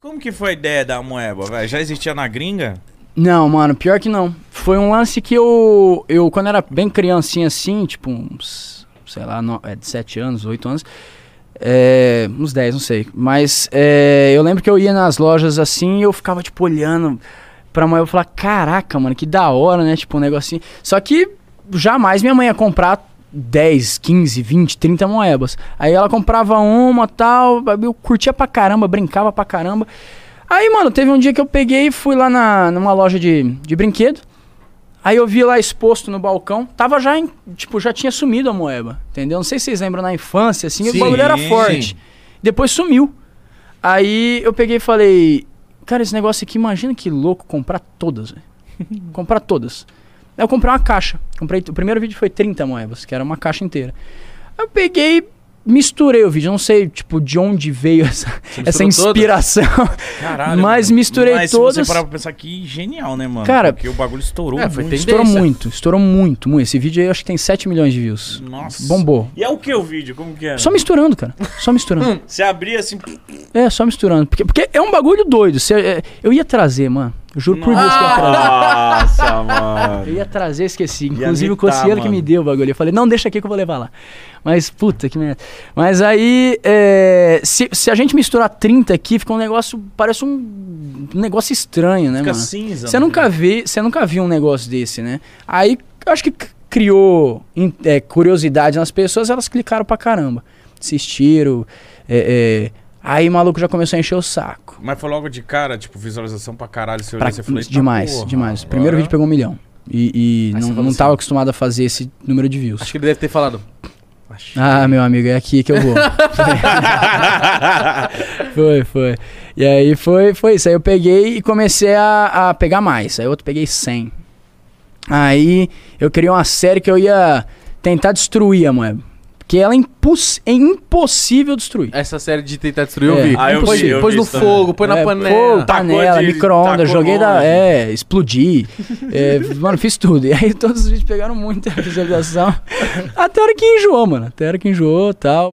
Como que foi a ideia da moeba, velho? Já existia na gringa? Não, mano, pior que não. Foi um lance que eu, eu quando era bem criancinha assim, tipo uns, sei lá, no, é, de 7 anos, 8 anos, é, uns 10, não sei. Mas é, eu lembro que eu ia nas lojas assim e eu ficava, tipo, olhando pra mãe e falar, caraca, mano, que da hora, né? Tipo, um negocinho. Só que jamais minha mãe ia comprar 10, 15, 20, 30 moebas. Aí ela comprava uma tal, eu curtia pra caramba, brincava pra caramba. Aí, mano, teve um dia que eu peguei e fui lá na, numa loja de, de brinquedo. Aí eu vi lá exposto no balcão, tava já, em, tipo, já tinha sumido a moeba, entendeu? Não sei se vocês lembram na infância, assim, Sim, o bagulho era forte. sim. Depois sumiu. Aí eu peguei e falei, cara, esse negócio aqui, imagina que louco comprar todas, velho. comprar todas. Aí eu comprei uma caixa. Comprei, o primeiro vídeo foi 30 moebas, que era uma caixa inteira. Aí eu peguei, misturei o vídeo. Eu não sei, tipo, de onde veio essa, essa inspiração. Caralho. Mas misturei Mas todas. se você parar pra pensar que genial, né, mano? Cara, Porque o bagulho estourou. É, muito. tendência. Estourou muito, estourou muito, muito. Esse vídeo aí eu acho que tem 7 milhões de views. Nossa. Bombou. E é o que o vídeo? Como que é? Só misturando, cara. Só misturando. Você abria assim. é, só misturando. Porque, porque é um bagulho doido. Cê- é, eu ia trazer, mano. Eu juro por Deus que eu ia trazer. Nossa, Eu mano. ia trazer, esqueci. Inclusive o conselheiro que me deu o bagulho. Eu falei, não, deixa aqui que eu vou levar lá. Mas, puta que merda. Mas aí, é, se, se a gente misturar 30 aqui, fica um negócio, parece um, um negócio estranho, né, Fica mano? cinza. Você nunca vê, você nunca viu um negócio desse, né? Aí, eu acho que criou é, curiosidade nas pessoas, elas clicaram pra caramba. Assistiram, é, é, aí o maluco já começou a encher o saco. Mas foi logo de cara, tipo, visualização pra caralho. Você olhou Pra- você falou, "Eita demais, porra, demais. O primeiro agora- vídeo pegou um milhão. E, e não, não assim- tava acostumado a fazer esse número de views. Acho que ele deve ter falado. Achei. Ah, meu amigo, é aqui que eu vou. foi, foi. E aí foi, foi isso. Aí eu peguei e comecei a, a pegar mais. Aí outro peguei 100. Aí eu criei uma série que eu ia tentar destruir a moeba. Porque ela é, impos- é impossível destruir. Essa série de tentar destruir, eu É. vi. Ah, eu vi, eu pôs vi no isso fogo, põe na É, panela. Fogo, panela, micro-ondas, joguei da. É, explodi. É, mano, fiz tudo. E aí todos os vídeos pegaram muita visualização. Até a hora que enjoou, mano. Até a hora que enjoou e tal.